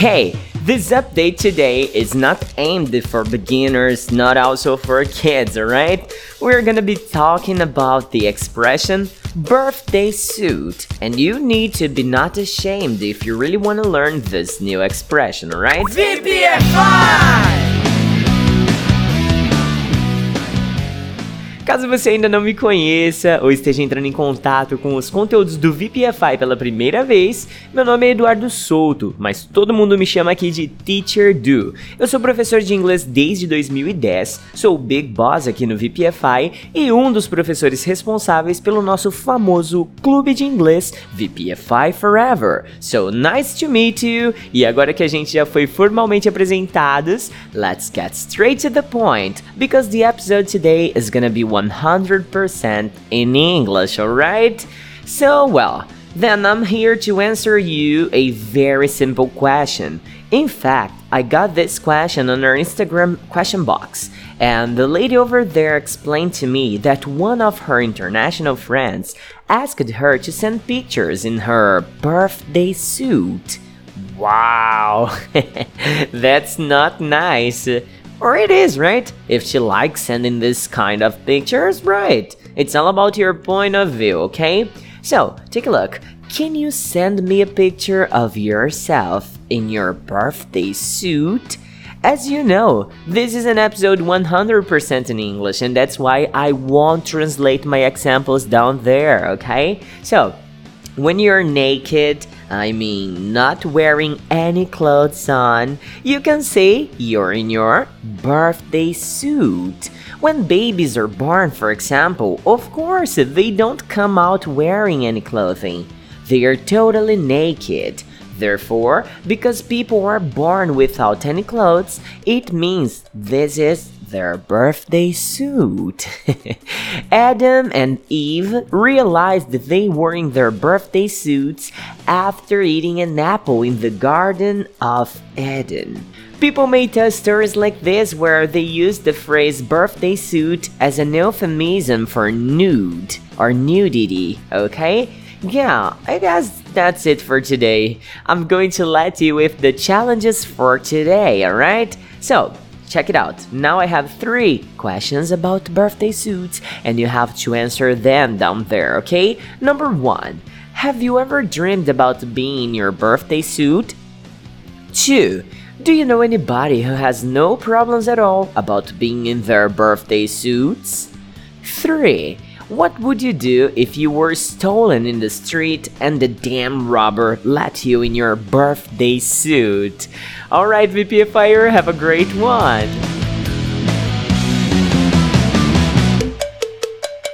Hey, this update today is not aimed for beginners, not also for kids, alright? We're gonna be talking about the expression birthday suit, and you need to be not ashamed if you really wanna learn this new expression, alright? VPFI! Caso você ainda não me conheça ou esteja entrando em contato com os conteúdos do VPFI pela primeira vez, meu nome é Eduardo Souto, mas todo mundo me chama aqui de Teacher Do. Eu sou professor de inglês desde 2010, sou o Big Boss aqui no VPFI e um dos professores responsáveis pelo nosso famoso clube de inglês VPFI Forever. So nice to meet you! E agora que a gente já foi formalmente apresentados, let's get straight to the point, because the episode today is gonna be 100% in English, alright? So, well, then I'm here to answer you a very simple question. In fact, I got this question on our Instagram question box, and the lady over there explained to me that one of her international friends asked her to send pictures in her birthday suit. Wow, that's not nice. Or it is, right? If she likes sending this kind of pictures, right? It's all about your point of view, okay? So, take a look. Can you send me a picture of yourself in your birthday suit? As you know, this is an episode 100% in English, and that's why I won't translate my examples down there, okay? So, when you're naked, I mean not wearing any clothes on, you can say you're in your birthday suit. When babies are born, for example, of course they don't come out wearing any clothing. They are totally naked. Therefore, because people are born without any clothes, it means this is their birthday suit. Adam and Eve realized that they were in their birthday suits after eating an apple in the Garden of Eden. People may tell stories like this where they use the phrase birthday suit as an euphemism for nude or nudity, okay? Yeah, I guess that's it for today. I'm going to let you with the challenges for today, alright? So, check it out. Now I have three questions about birthday suits, and you have to answer them down there, okay? Number one Have you ever dreamed about being in your birthday suit? Two Do you know anybody who has no problems at all about being in their birthday suits? Three what would you do if you were stolen in the street and the damn robber let you in your birthday suit? Alright, VPFire, have a great one!